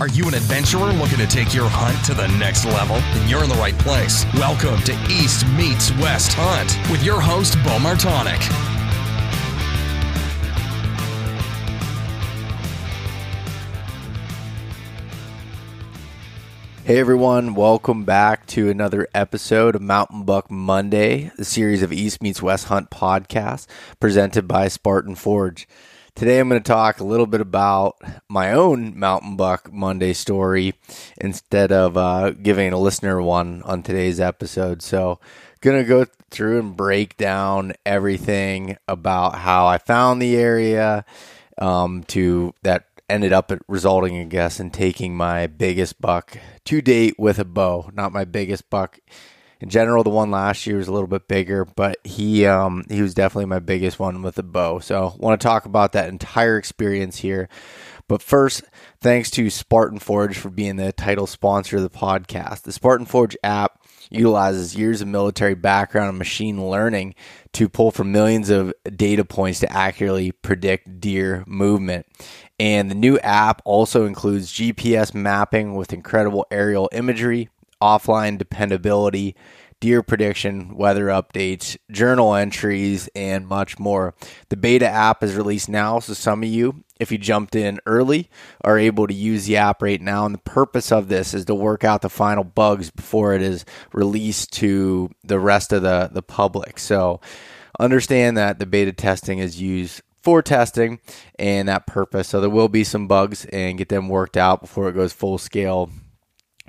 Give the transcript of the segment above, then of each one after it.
Are you an adventurer looking to take your hunt to the next level? Then you're in the right place. Welcome to East Meets West Hunt with your host, Beau Martonik. Hey everyone, welcome back to another episode of Mountain Buck Monday, the series of East Meets West Hunt podcast presented by Spartan Forge. Today I'm going to talk a little bit about my own Mountain Buck Monday story instead of uh, giving a listener one on today's episode. So, going to go through and break down everything about how I found the area um, to that ended up resulting, I guess, in taking my biggest buck to date with a bow. Not my biggest buck in general. The one last year was a little bit bigger, but he um, he was definitely my biggest one with the bow. So, want to talk about that entire experience here. But first, thanks to Spartan Forge for being the title sponsor of the podcast. The Spartan Forge app utilizes years of military background and machine learning to pull from millions of data points to accurately predict deer movement. And the new app also includes GPS mapping with incredible aerial imagery, offline dependability, deer prediction, weather updates, journal entries, and much more. The beta app is released now, so some of you, if you jumped in early, are able to use the app right now. And the purpose of this is to work out the final bugs before it is released to the rest of the, the public. So understand that the beta testing is used for testing and that purpose. So there will be some bugs and get them worked out before it goes full scale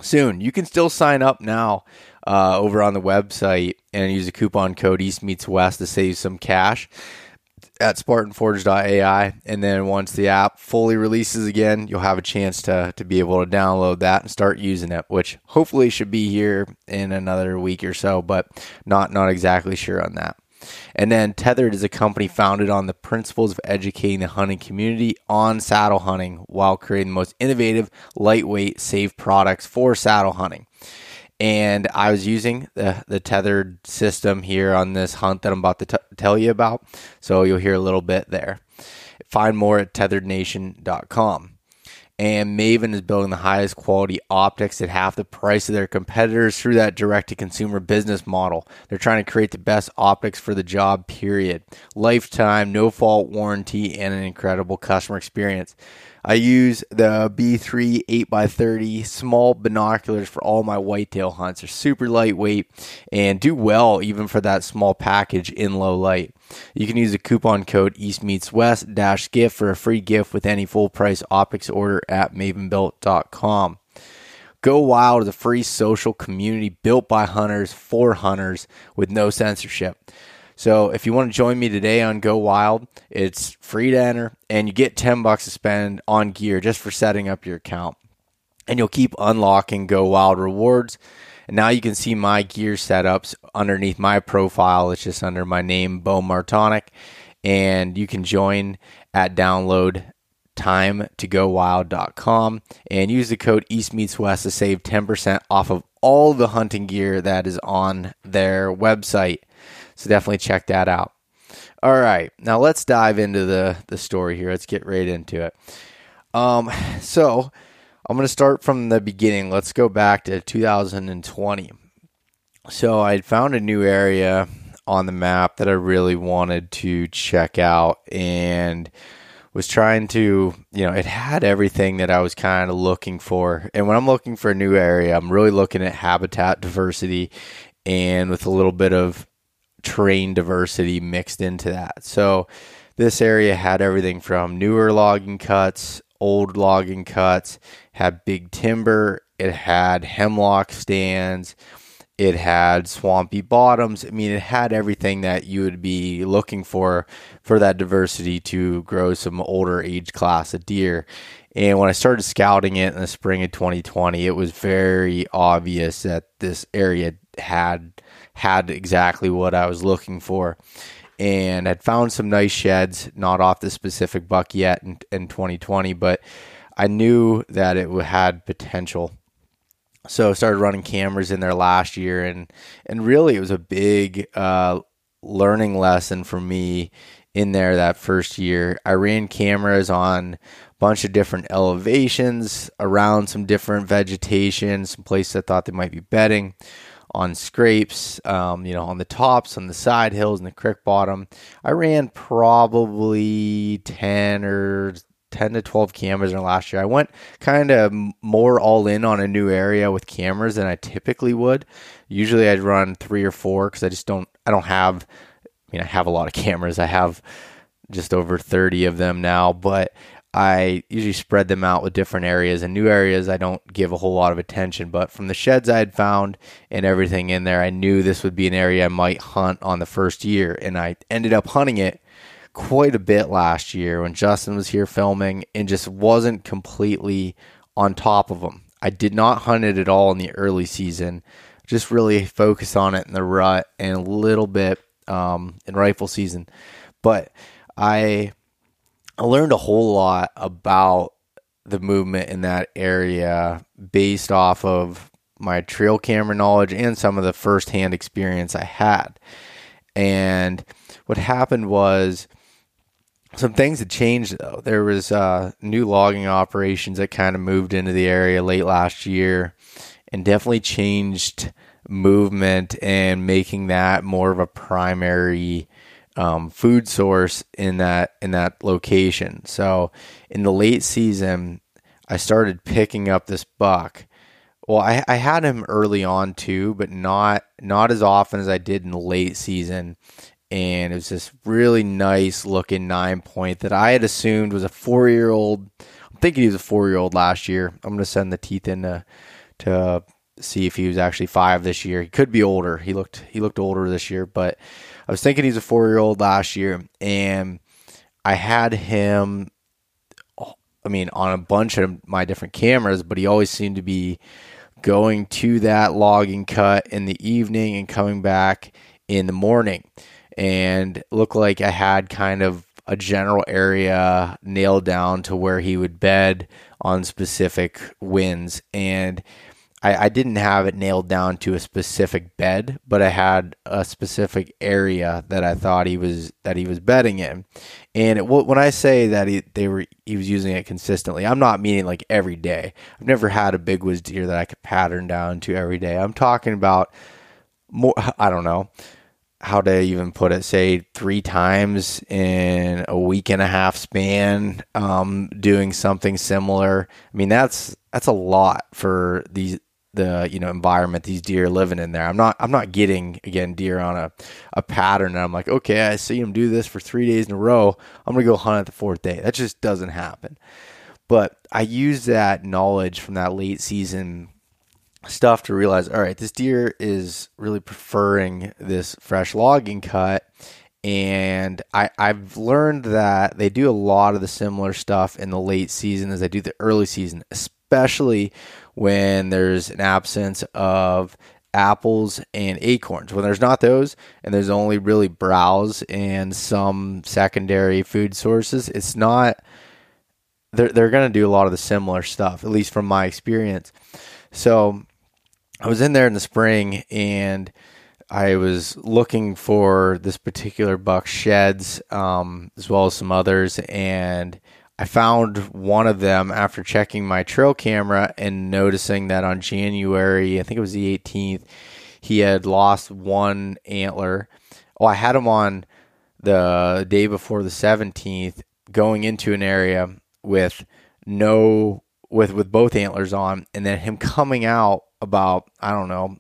soon. You can still sign up now uh, over on the website and use the coupon code East Meets West to save some cash at SpartanForge.ai. And then once the app fully releases again, you'll have a chance to, to be able to download that and start using it, which hopefully should be here in another week or so, but not, not exactly sure on that. And then Tethered is a company founded on the principles of educating the hunting community on saddle hunting while creating the most innovative, lightweight, safe products for saddle hunting. And I was using the, the tethered system here on this hunt that I'm about to t- tell you about. So you'll hear a little bit there. Find more at tetherednation.com and Maven is building the highest quality optics at half the price of their competitors through that direct to consumer business model. They're trying to create the best optics for the job, period. Lifetime, no fault warranty, and an incredible customer experience. I use the B3 8x30 small binoculars for all my whitetail hunts. They're super lightweight and do well even for that small package in low light. You can use the coupon code East Meets West dash gift for a free gift with any full price optics order at mavenbuilt.com. Go Wild is a free social community built by hunters for hunters with no censorship. So if you want to join me today on Go Wild, it's free to enter and you get 10 bucks to spend on gear just for setting up your account. And you'll keep unlocking Go Wild rewards. And now you can see my gear setups underneath my profile. It's just under my name, Beau Martonik. And you can join at download time to go wild.com and use the code East Meets West to save 10% off of all the hunting gear that is on their website. So definitely check that out. All right, now let's dive into the the story here. Let's get right into it. Um, so I'm going to start from the beginning. Let's go back to 2020. So I found a new area on the map that I really wanted to check out and was trying to, you know, it had everything that I was kind of looking for. And when I'm looking for a new area, I'm really looking at habitat diversity and with a little bit of terrain diversity mixed into that. So this area had everything from newer logging cuts, old logging cuts, had big timber, it had hemlock stands, it had swampy bottoms. I mean, it had everything that you would be looking for for that diversity to grow some older age class of deer. And when I started scouting it in the spring of 2020, it was very obvious that this area had had exactly what I was looking for. And had found some nice sheds, not off the specific buck yet in, in 2020, but I knew that it had potential. So I started running cameras in there last year, and and really it was a big uh, learning lesson for me in there that first year. I ran cameras on a bunch of different elevations around some different vegetation, some places I thought they might be bedding on scrapes, um, you know, on the tops, on the side hills, and the creek bottom. I ran probably 10 or 10 to 12 cameras in last year. I went kind of more all in on a new area with cameras than I typically would. Usually I'd run three or four because I just don't, I don't have, I mean, I have a lot of cameras. I have just over 30 of them now, but I usually spread them out with different areas and new areas I don't give a whole lot of attention. But from the sheds I had found and everything in there, I knew this would be an area I might hunt on the first year. And I ended up hunting it quite a bit last year when Justin was here filming and just wasn't completely on top of them. I did not hunt it at all in the early season, just really focused on it in the rut and a little bit um, in rifle season. But I I learned a whole lot about the movement in that area based off of my trail camera knowledge and some of the firsthand experience I had. And what happened was some things had changed though. There was uh, new logging operations that kind of moved into the area late last year and definitely changed movement and making that more of a primary um, food source in that in that location. So in the late season, I started picking up this buck. Well, I, I had him early on too, but not not as often as I did in the late season. And it was this really nice looking nine point that I had assumed was a four year old. I'm thinking he was a four year old last year. I'm gonna send the teeth in to, to see if he was actually five this year. He could be older. He looked he looked older this year, but I was thinking he's a four year old last year, and I had him. I mean, on a bunch of my different cameras, but he always seemed to be going to that logging cut in the evening and coming back in the morning. And looked like I had kind of a general area nailed down to where he would bed on specific winds. And I, I didn't have it nailed down to a specific bed, but I had a specific area that I thought he was that he was bedding in. And it, when I say that he they were he was using it consistently, I'm not meaning like every day. I've never had a big whiz deer that I could pattern down to every day. I'm talking about more. I don't know how to even put it. Say three times in a week and a half span, um, doing something similar. I mean that's that's a lot for these the you know environment these deer are living in there. I'm not I'm not getting again deer on a, a pattern and I'm like, okay, I see them do this for three days in a row. I'm gonna go hunt at the fourth day. That just doesn't happen. But I use that knowledge from that late season stuff to realize, all right, this deer is really preferring this fresh logging cut. And I, I've learned that they do a lot of the similar stuff in the late season as they do the early season, especially when there's an absence of apples and acorns. When there's not those and there's only really browse and some secondary food sources, it's not they're they're going to do a lot of the similar stuff, at least from my experience. So I was in there in the spring and I was looking for this particular buck sheds um, as well as some others and I found one of them after checking my trail camera and noticing that on January, I think it was the 18th, he had lost one antler. Oh, I had him on the day before the 17th going into an area with no with with both antlers on and then him coming out about I don't know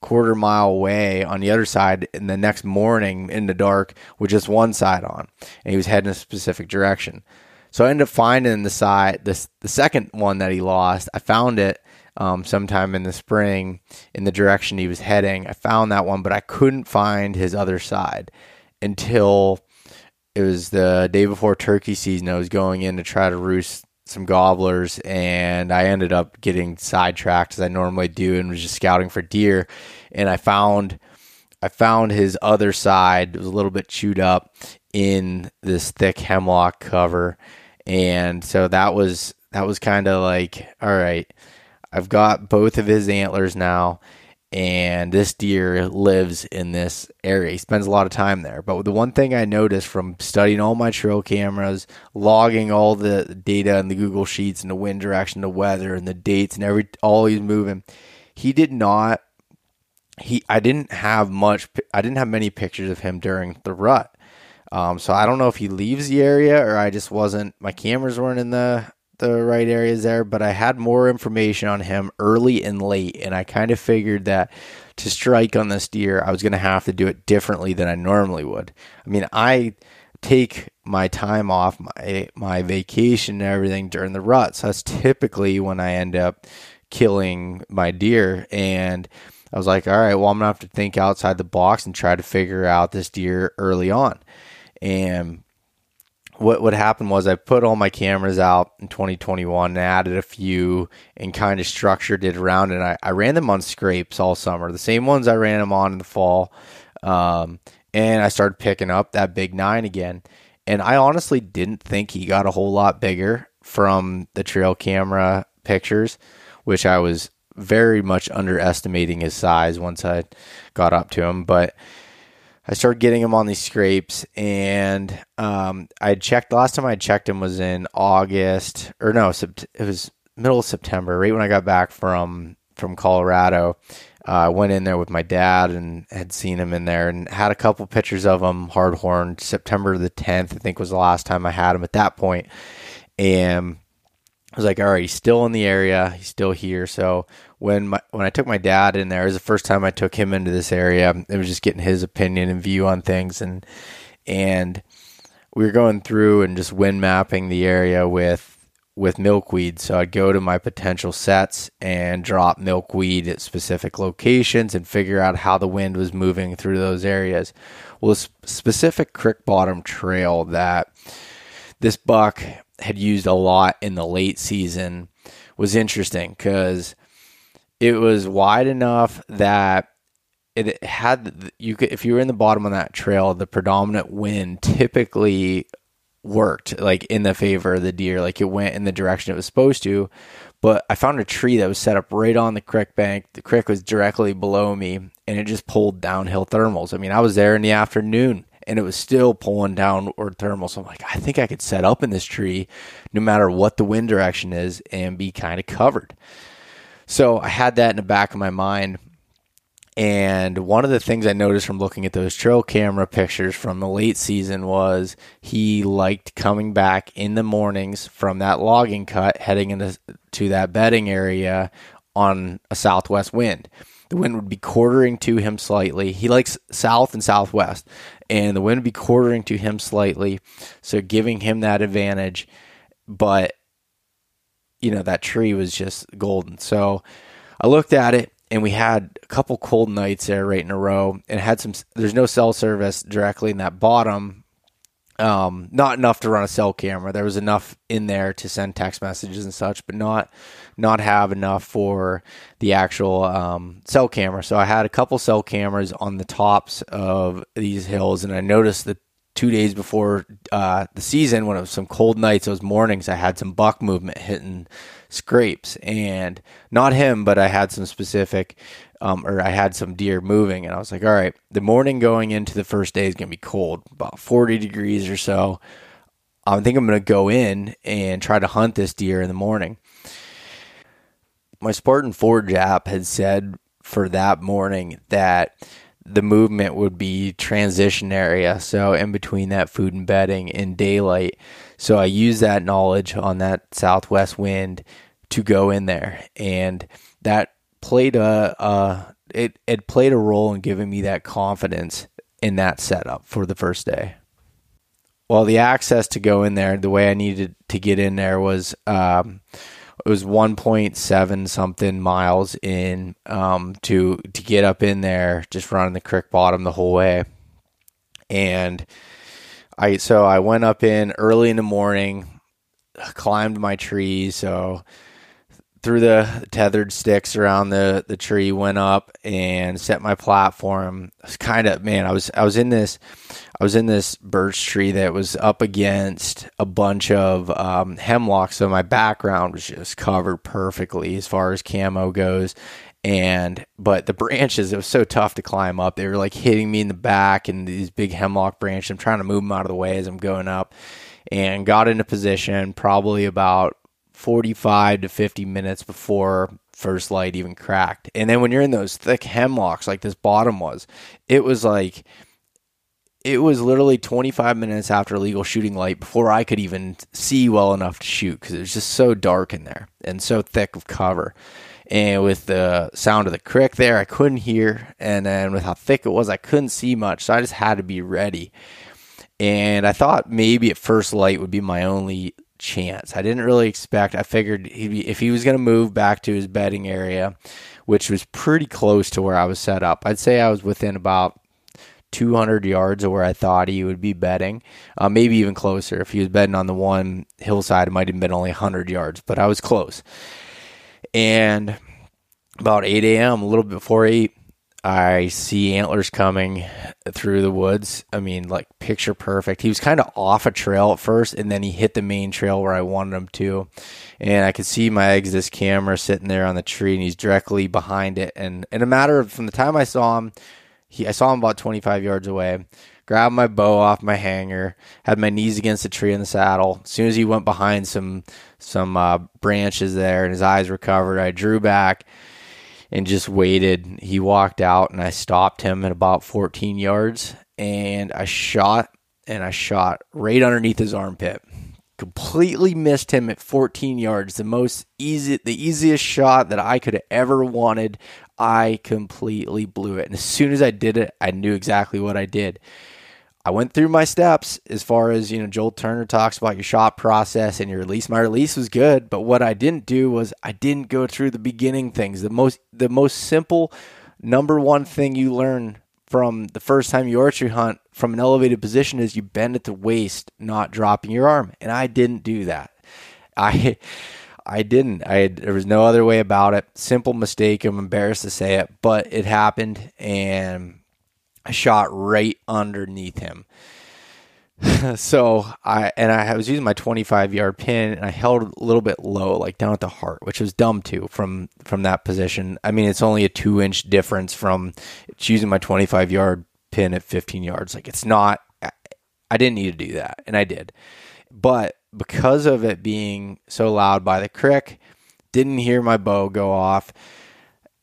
quarter mile away on the other side and the next morning in the dark with just one side on and he was heading a specific direction so I ended up finding the side, this the second one that he lost. I found it um, sometime in the spring in the direction he was heading. I found that one, but I couldn't find his other side until it was the day before turkey season. I was going in to try to roost some gobblers, and I ended up getting sidetracked as I normally do, and was just scouting for deer. And I found I found his other side. It was a little bit chewed up in this thick hemlock cover and so that was that was kind of like all right i've got both of his antlers now and this deer lives in this area. He spends a lot of time there. But the one thing I noticed from studying all my trail cameras, logging all the data in the Google Sheets and the wind direction, the weather, and the dates, and every all he's moving, he did not. He, I didn't have much. I didn't have many pictures of him during the rut. Um, so I don't know if he leaves the area or I just wasn't. My cameras weren't in the the right areas there, but I had more information on him early and late, and I kind of figured that to strike on this deer, I was going to have to do it differently than I normally would. I mean, I take my time off, my my vacation and everything during the rut. So that's typically when I end up killing my deer. And I was like, all right, well, I'm gonna have to think outside the box and try to figure out this deer early on. And what what happened was I put all my cameras out in 2021 and added a few and kind of structured it around and I, I ran them on scrapes all summer the same ones I ran them on in the fall. Um, and I started picking up that big nine again. And I honestly didn't think he got a whole lot bigger from the trail camera pictures which I was very much underestimating his size once I got up to him. But I started getting him on these scrapes, and um, I checked. The last time I checked him was in August, or no, it was middle of September, right when I got back from from Colorado. Uh, I went in there with my dad and had seen him in there, and had a couple pictures of him hardhorn. September the tenth, I think, was the last time I had him at that point, and I was like, all right, he's still in the area, he's still here. So when my when I took my dad in there, it was the first time I took him into this area. It was just getting his opinion and view on things, and and we were going through and just wind mapping the area with with milkweed. So I'd go to my potential sets and drop milkweed at specific locations and figure out how the wind was moving through those areas. Well, a specific creek bottom trail that this buck had used a lot in the late season was interesting because it was wide enough that it had you could if you were in the bottom of that trail the predominant wind typically worked like in the favor of the deer like it went in the direction it was supposed to. But i found a tree that was set up right on the creek bank. The creek was directly below me and it just pulled downhill thermals. I mean i was there in the afternoon and it was still pulling downward thermals so i'm like i think i could set up in this tree no matter what the wind direction is and be kind of covered so I had that in the back of my mind. And one of the things I noticed from looking at those trail camera pictures from the late season was he liked coming back in the mornings from that logging cut, heading into to that bedding area on a southwest wind. The wind would be quartering to him slightly. He likes south and southwest, and the wind would be quartering to him slightly, so giving him that advantage. But you know, that tree was just golden. So I looked at it and we had a couple cold nights there right in a row and had some, there's no cell service directly in that bottom. Um, not enough to run a cell camera. There was enough in there to send text messages and such, but not not have enough for the actual um, cell camera. So I had a couple cell cameras on the tops of these hills, and I noticed that two days before uh, the season when it was some cold nights those mornings i had some buck movement hitting scrapes and not him but i had some specific um, or i had some deer moving and i was like all right the morning going into the first day is going to be cold about 40 degrees or so i think i'm going to go in and try to hunt this deer in the morning my spartan forge app had said for that morning that the movement would be transition area. So in between that food and bedding in daylight. So I use that knowledge on that southwest wind to go in there, and that played a uh, it it played a role in giving me that confidence in that setup for the first day. Well, the access to go in there, the way I needed to get in there was um, it was 1.7 something miles in um, to to get up in there, just running the creek bottom the whole way. And I so I went up in early in the morning, climbed my tree. So threw the tethered sticks around the, the tree, went up and set my platform. Kind of man, I was I was in this I was in this birch tree that was up against a bunch of um, hemlock, so my background was just covered perfectly as far as camo goes. And but the branches, it was so tough to climb up. They were like hitting me in the back, and these big hemlock branches. I'm trying to move them out of the way as I'm going up, and got into position probably about 45 to 50 minutes before first light even cracked. And then when you're in those thick hemlocks like this bottom was, it was like it was literally 25 minutes after legal shooting light before I could even see well enough to shoot because it was just so dark in there and so thick of cover. And with the sound of the crick there, I couldn't hear. And then with how thick it was, I couldn't see much. So I just had to be ready. And I thought maybe at first light would be my only chance. I didn't really expect. I figured be, if he was going to move back to his bedding area, which was pretty close to where I was set up, I'd say I was within about 200 yards of where I thought he would be bedding, uh, maybe even closer. If he was bedding on the one hillside, it might have been only 100 yards, but I was close. And about 8 a.m., a little bit before 8, I see antlers coming through the woods. I mean, like picture perfect. He was kind of off a trail at first, and then he hit the main trail where I wanted him to. And I could see my Exodus camera sitting there on the tree, and he's directly behind it. And in a matter of from the time I saw him, he I saw him about 25 yards away. Grabbed my bow off my hanger, had my knees against the tree in the saddle. As soon as he went behind some some uh, branches there, and his eyes were covered, I drew back and just waited. He walked out and I stopped him at about 14 yards and I shot and I shot right underneath his armpit. Completely missed him at 14 yards. The most easy the easiest shot that I could have ever wanted. I completely blew it. And as soon as I did it, I knew exactly what I did. I went through my steps as far as, you know, Joel Turner talks about your shot process and your release. My release was good, but what I didn't do was I didn't go through the beginning things. The most the most simple number one thing you learn from the first time you archery hunt from an elevated position is you bend at the waist, not dropping your arm. And I didn't do that. I I didn't. I had, there was no other way about it. Simple mistake. I'm embarrassed to say it, but it happened and shot right underneath him. so I and I was using my 25 yard pin and I held a little bit low, like down at the heart, which was dumb too from from that position. I mean, it's only a two inch difference from using my 25 yard pin at 15 yards. Like it's not. I didn't need to do that, and I did, but because of it being so loud by the crick, didn't hear my bow go off,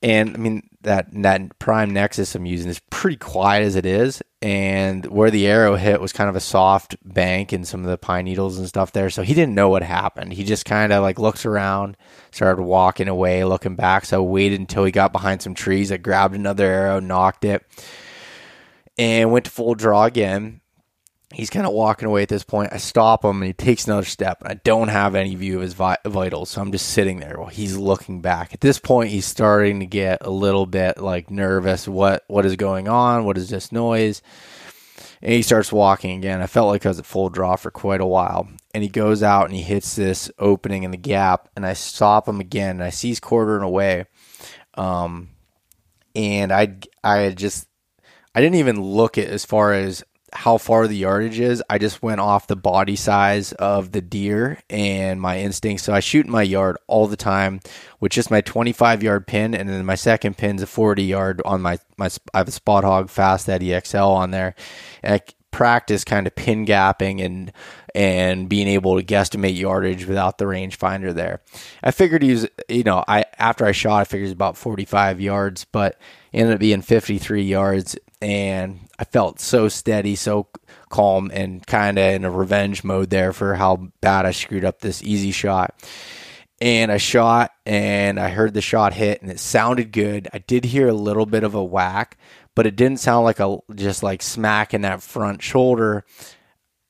and I mean that that prime nexus I'm using is pretty quiet as it is, and where the arrow hit was kind of a soft bank and some of the pine needles and stuff there. So he didn't know what happened. He just kind of like looks around, started walking away, looking back. So I waited until he got behind some trees. I grabbed another arrow, nocked it, and went to full draw again he's kind of walking away at this point. I stop him and he takes another step. I don't have any view of his vitals, so I'm just sitting there while he's looking back. At this point, he's starting to get a little bit like nervous. What what is going on? What is this noise? And he starts walking again. I felt like I was at full draw for quite a while. And he goes out and he hits this opening in the gap. And I stop him again. And I see he's quartering away. Um, and I I just I didn't even look at as far as how far the yardage is. I just went off the body size of the deer and my instincts. So I shoot in my yard all the time with just my 25 yard pin, and then my second pin's a 40 yard on my my. I have a Spot Hogg Fast Eddie XL on there, and I practice kind of pin gapping and and being able to guesstimate yardage without the rangefinder there. I figured he was, you know, I after I shot, I figured he was about 45 yards, but ended up being 53 yards and I felt so steady, so calm, and kind of in a revenge mode there for how bad I screwed up this easy shot. And I shot, and I heard the shot hit, and it sounded good. I did hear a little bit of a whack, but it didn't sound like a just like smack in that front shoulder.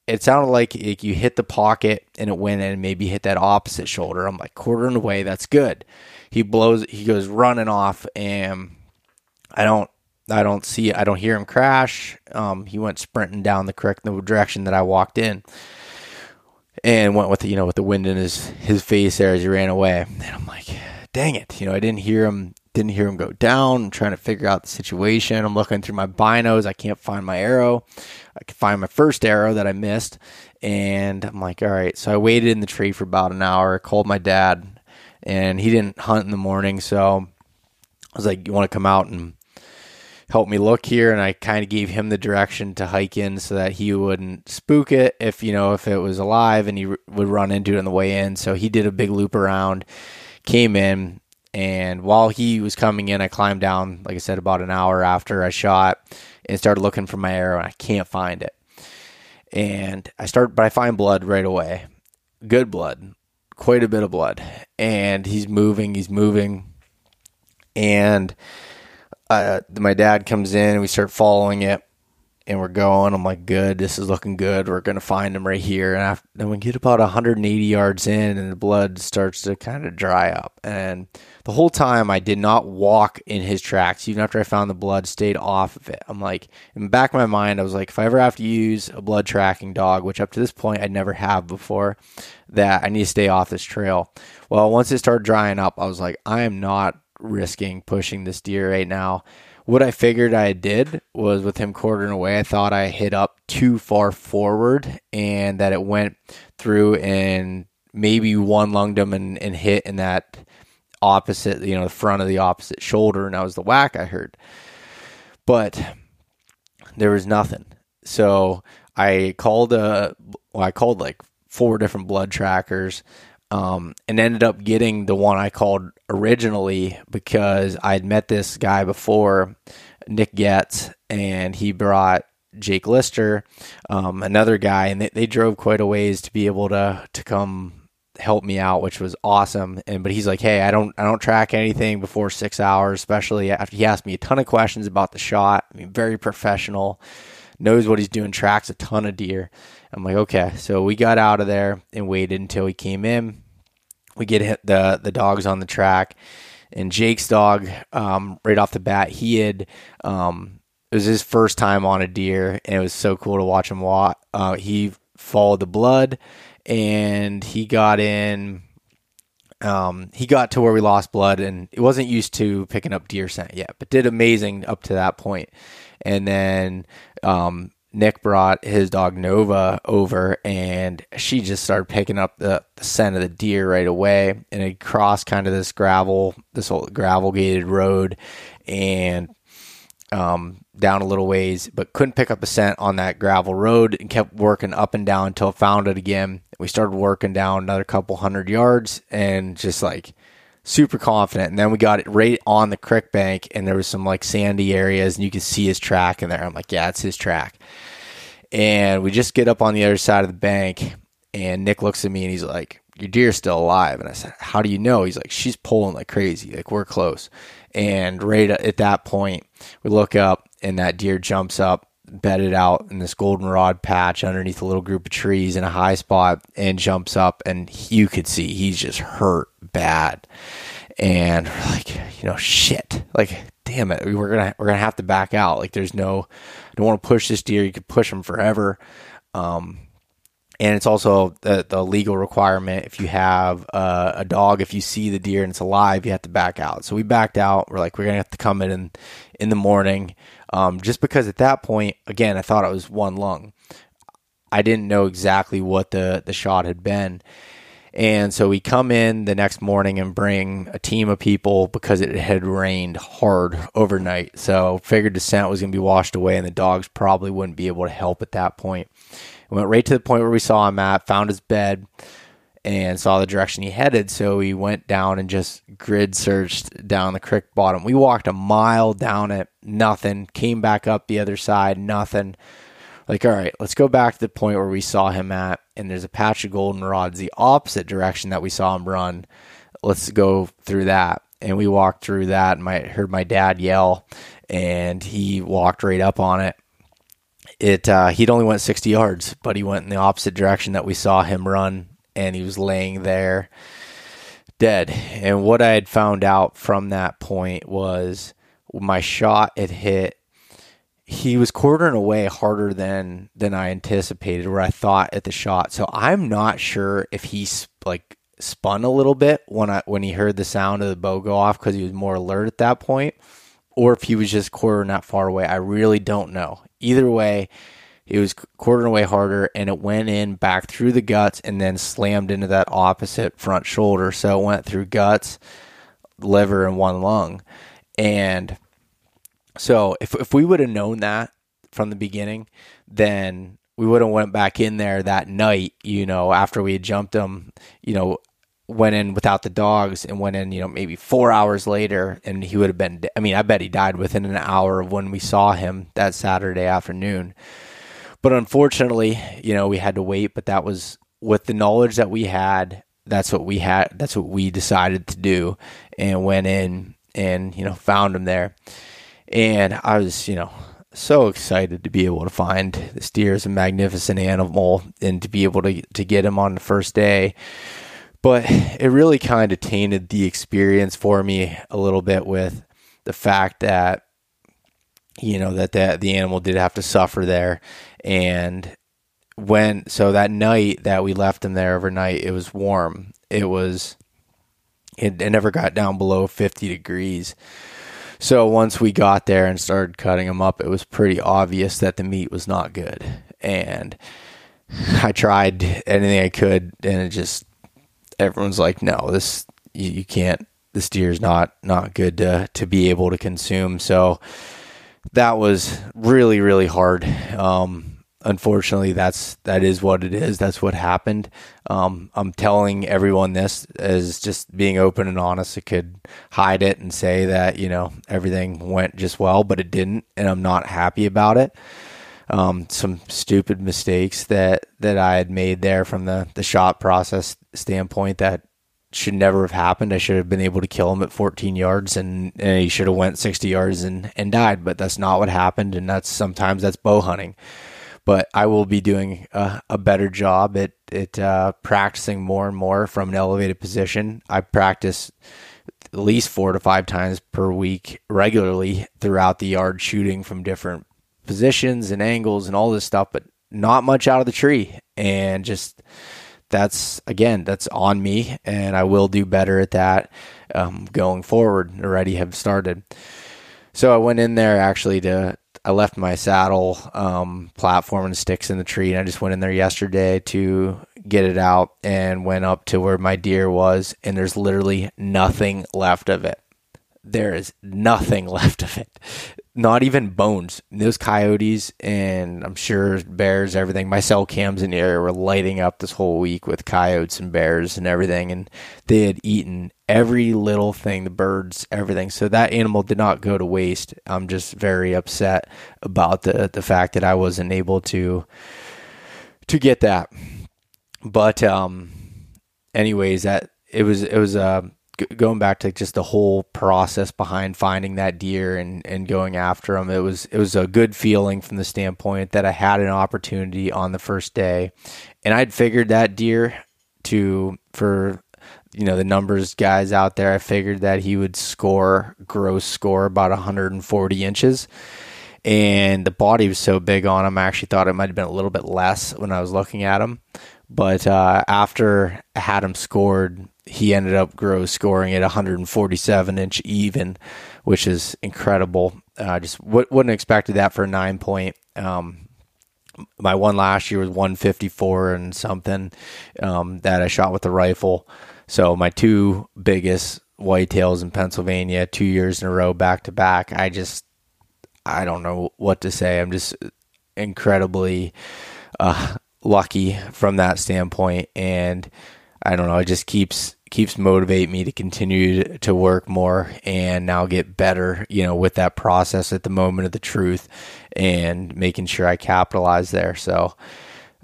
It sounded like, like you hit the pocket and it went in and maybe hit that opposite shoulder. I'm like quartering away, that's good. He blows, he goes running off, and I don't I don't see I don't hear him crash. Um, he went sprinting down the correct the direction that I walked in, and went with the, you know with the wind in his his face there as he ran away. And I'm like, dang it, you know, I didn't hear him didn't hear him go down. I'm trying to figure out the situation. I'm looking through my binos. I can't find my arrow. I can find my first arrow that I missed. And I'm like, all right. So I waited in the tree for about an hour, called my dad, and he didn't hunt in the morning. So I was like, you want to come out and help me look here? And I kind of gave him the direction to hike in so that he wouldn't spook it if, you know, if it was alive and he r- would run into it on the way in. So he did a big loop around, came in, and while he was coming in, I climbed down, like I said, about an hour after I shot and started looking for my arrow, and I can't find it. And I start, but I find blood right away. Good blood, quite a bit of blood. And he's moving, he's moving. And uh, my dad comes in, and we start following it and we're going. I'm like, good, this is looking good. We're gonna find him right here. And after, then we get about 180 yards in, and the blood starts to kind of dry up. And the whole time, I did not walk in his tracks. Even after I found the blood, stayed off of it. I'm like, in the back of my mind, I was like, if I ever have to use a blood tracking dog, which up to this point I never have before, that I need to stay off this trail. Well, once it started drying up, I was like, I am not risking pushing this deer right now what I figured I did was with him quartering away, I thought I hit up too far forward and that it went through and maybe one lunged him and, and hit in that opposite, you know, the front of the opposite shoulder. And that was the whack I heard. But there was nothing. So I called a, well, I called like four different blood trackers um, and ended up getting the one I called originally because I'd met this guy before, Nick Getz, and he brought Jake Lister, um, another guy, and they, they drove quite a ways to be able to to come help me out, which was awesome. And but he's like, hey, I don't I don't track anything before six hours, especially after he asked me a ton of questions about the shot. I mean, very professional, knows what he's doing, tracks a ton of deer. I'm like, okay. So we got out of there and waited until he came in. We get the the dogs on the track, and Jake's dog, um, right off the bat, he had um, it was his first time on a deer, and it was so cool to watch him walk. Uh, he followed the blood, and he got in. Um, he got to where we lost blood, and it wasn't used to picking up deer scent yet, but did amazing up to that point. And then um, Nick brought his dog Nova over and she just started picking up the, the scent of the deer right away. And it crossed kind of this gravel, this whole gravel gated road and um, down a little ways, but couldn't pick up a scent on that gravel road and kept working up and down until found it again. We started working down another couple hundred yards and just like super confident. And then we got it right on the creek bank, and there was some like sandy areas, and you could see his track in there. I'm like, yeah, it's his track. And we just get up on the other side of the bank, and Nick looks at me and he's like, Your deer's still alive. And I said, How do you know? He's like, She's pulling like crazy. Like, we're close. And right at that point, we look up, and that deer jumps up bedded out in this goldenrod patch underneath a little group of trees in a high spot and jumps up and you could see he's just hurt bad and like you know shit like damn it we're gonna we're gonna have to back out. Like there's no I don't want to push this deer. You could push him forever. Um and it's also the, the legal requirement. If you have a dog if you see the deer and it's alive you have to back out. So we backed out. We're like we're gonna have to come in in, in the morning. Um, just because at that point again i thought it was one lung. I didn't know exactly what the the shot had been and so we come in the next morning and bring a team of people because it had rained hard overnight. So figured the scent was going to be washed away and the dogs probably wouldn't be able to help at that point. We went right to the point where we saw him at, found his bed, and saw the direction he headed. So we went down and just grid searched down the creek bottom. We walked a mile down it, nothing. Came back up the other side, nothing like, all right, let's go back to the point where we saw him at, and there's a patch of goldenrods the opposite direction that we saw him run. Let's go through that. And we walked through that, and my heard my dad yell, and he walked right up on it. It uh, he'd only went 60 yards, but he went in the opposite direction that we saw him run, and he was laying there dead. And what I had found out from that point was my shot had hit he was quartering away harder than than I anticipated, or I thought at the shot. So I'm not sure if he's like spun a little bit when I when he heard the sound of the bow go off because he was more alert at that point, or if he was just quartering that far away. I really don't know. Either way, he was quartering away harder, and it went in back through the guts and then slammed into that opposite front shoulder. So it went through guts, liver, and one lung. And so if if we would have known that from the beginning, then we would have went back in there that night, you know, after we had jumped him, you know, went in without the dogs and went in, you know, maybe four hours later, and he would have been. I mean, I bet he died within an hour of when we saw him that Saturday afternoon. But unfortunately, you know, we had to wait. But that was with the knowledge that we had. That's what we had. That's what we decided to do, and went in and you know found him there. And I was, you know, so excited to be able to find this deer is a magnificent animal and to be able to to get him on the first day. But it really kind of tainted the experience for me a little bit with the fact that you know that the, the animal did have to suffer there. And when so that night that we left him there overnight it was warm. It was it, it never got down below 50 degrees so once we got there and started cutting them up, it was pretty obvious that the meat was not good. And I tried anything I could, and it just everyone's like, "No, this you, you can't. This deer's not not good to to be able to consume." So that was really really hard. Um, unfortunately, that's that is what it is. That's what happened. Um, I'm telling everyone this as just being open and honest. I could hide it and say that you know everything went just well, but it didn't, and I'm not happy about it. Um, some stupid mistakes that that I had made there from the the shot process standpoint that should never have happened. I should have been able to kill him at 14 yards and, and he should have went 60 yards and, and died, but that's not what happened. And that's sometimes that's bow hunting but I will be doing a, a better job at at uh, practicing more and more from an elevated position. I practice at least four to five times per week regularly throughout the yard, shooting from different positions and angles and all this stuff, but not much out of the tree. And just that's again, that's on me, and I will do better at that um, going forward. Already have started. So I went in there actually to I left my saddle um, platform and sticks in the tree, and I just went in there yesterday to get it out and went up to where my deer was, and there's literally nothing left of it. There is nothing left of it not even bones. Those coyotes and I'm sure bears, everything. My cell cams in the area were lighting up this whole week with coyotes and bears and everything, and they had eaten every little thing, the birds, everything. So that animal did not go to waste. I'm just very upset about the the fact that I wasn't able to to get that. But um, anyways, that it was it was uh, going back to just the whole process behind finding that deer and, and going after him, it was it was a good feeling from the standpoint that I had an opportunity on the first day, and I'd figured that deer to for you know the numbers guys out there. I figured that he would score gross score about 140 inches. And the body was so big on him, I actually thought it might have been a little bit less when I was looking at him. But uh, after I had him scored, he ended up gross scoring at 147 inch even, which is incredible. I uh, just w- wouldn't expected that for a nine point. Um, my one last year was 154 and something um, that I shot with the rifle. So my two biggest whitetails in Pennsylvania, two years in a row, back to back. I just, I don't know what to say. I'm just incredibly uh, lucky from that standpoint, and I don't know. It just keeps keeps motivate me to continue to work more and now get better, you know, with that process at the moment of the truth and making sure I capitalize there. So,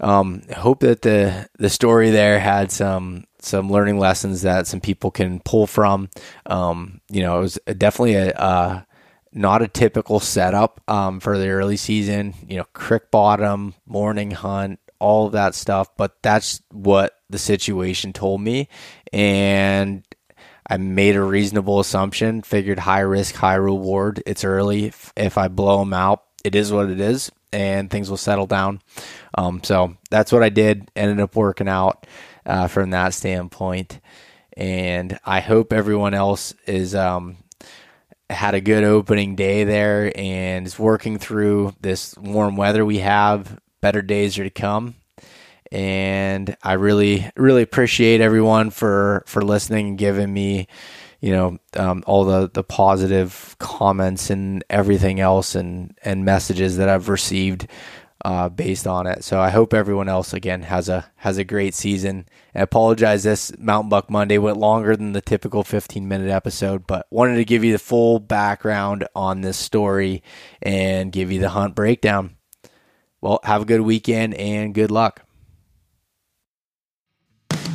um, hope that the the story there had some some learning lessons that some people can pull from. Um, you know, it was definitely a, not a typical setup um, for the early season. You know, crick bottom, morning hunt, all of that stuff. But that's what the situation told me, and I made a reasonable assumption. Figured high risk, high reward. It's early. If, if I blow them out, it is what it is, and things will settle down. Um, so that's what I did. Ended up working out. uh, from that standpoint. And I hope everyone else is um, had a good opening day there and is working through this warm weather we have. Better days are to come. And I really, really appreciate everyone for, for listening and giving me, you know, um, all the, the positive comments and everything else and, and messages that I've received uh, based on it. So I hope everyone else again has a has a great season. I apologize this Mountain Buck Monday went longer than the typical 15 minute episode, but wanted to give you the full background on this story and give you the hunt breakdown. Well, have a good weekend and good luck.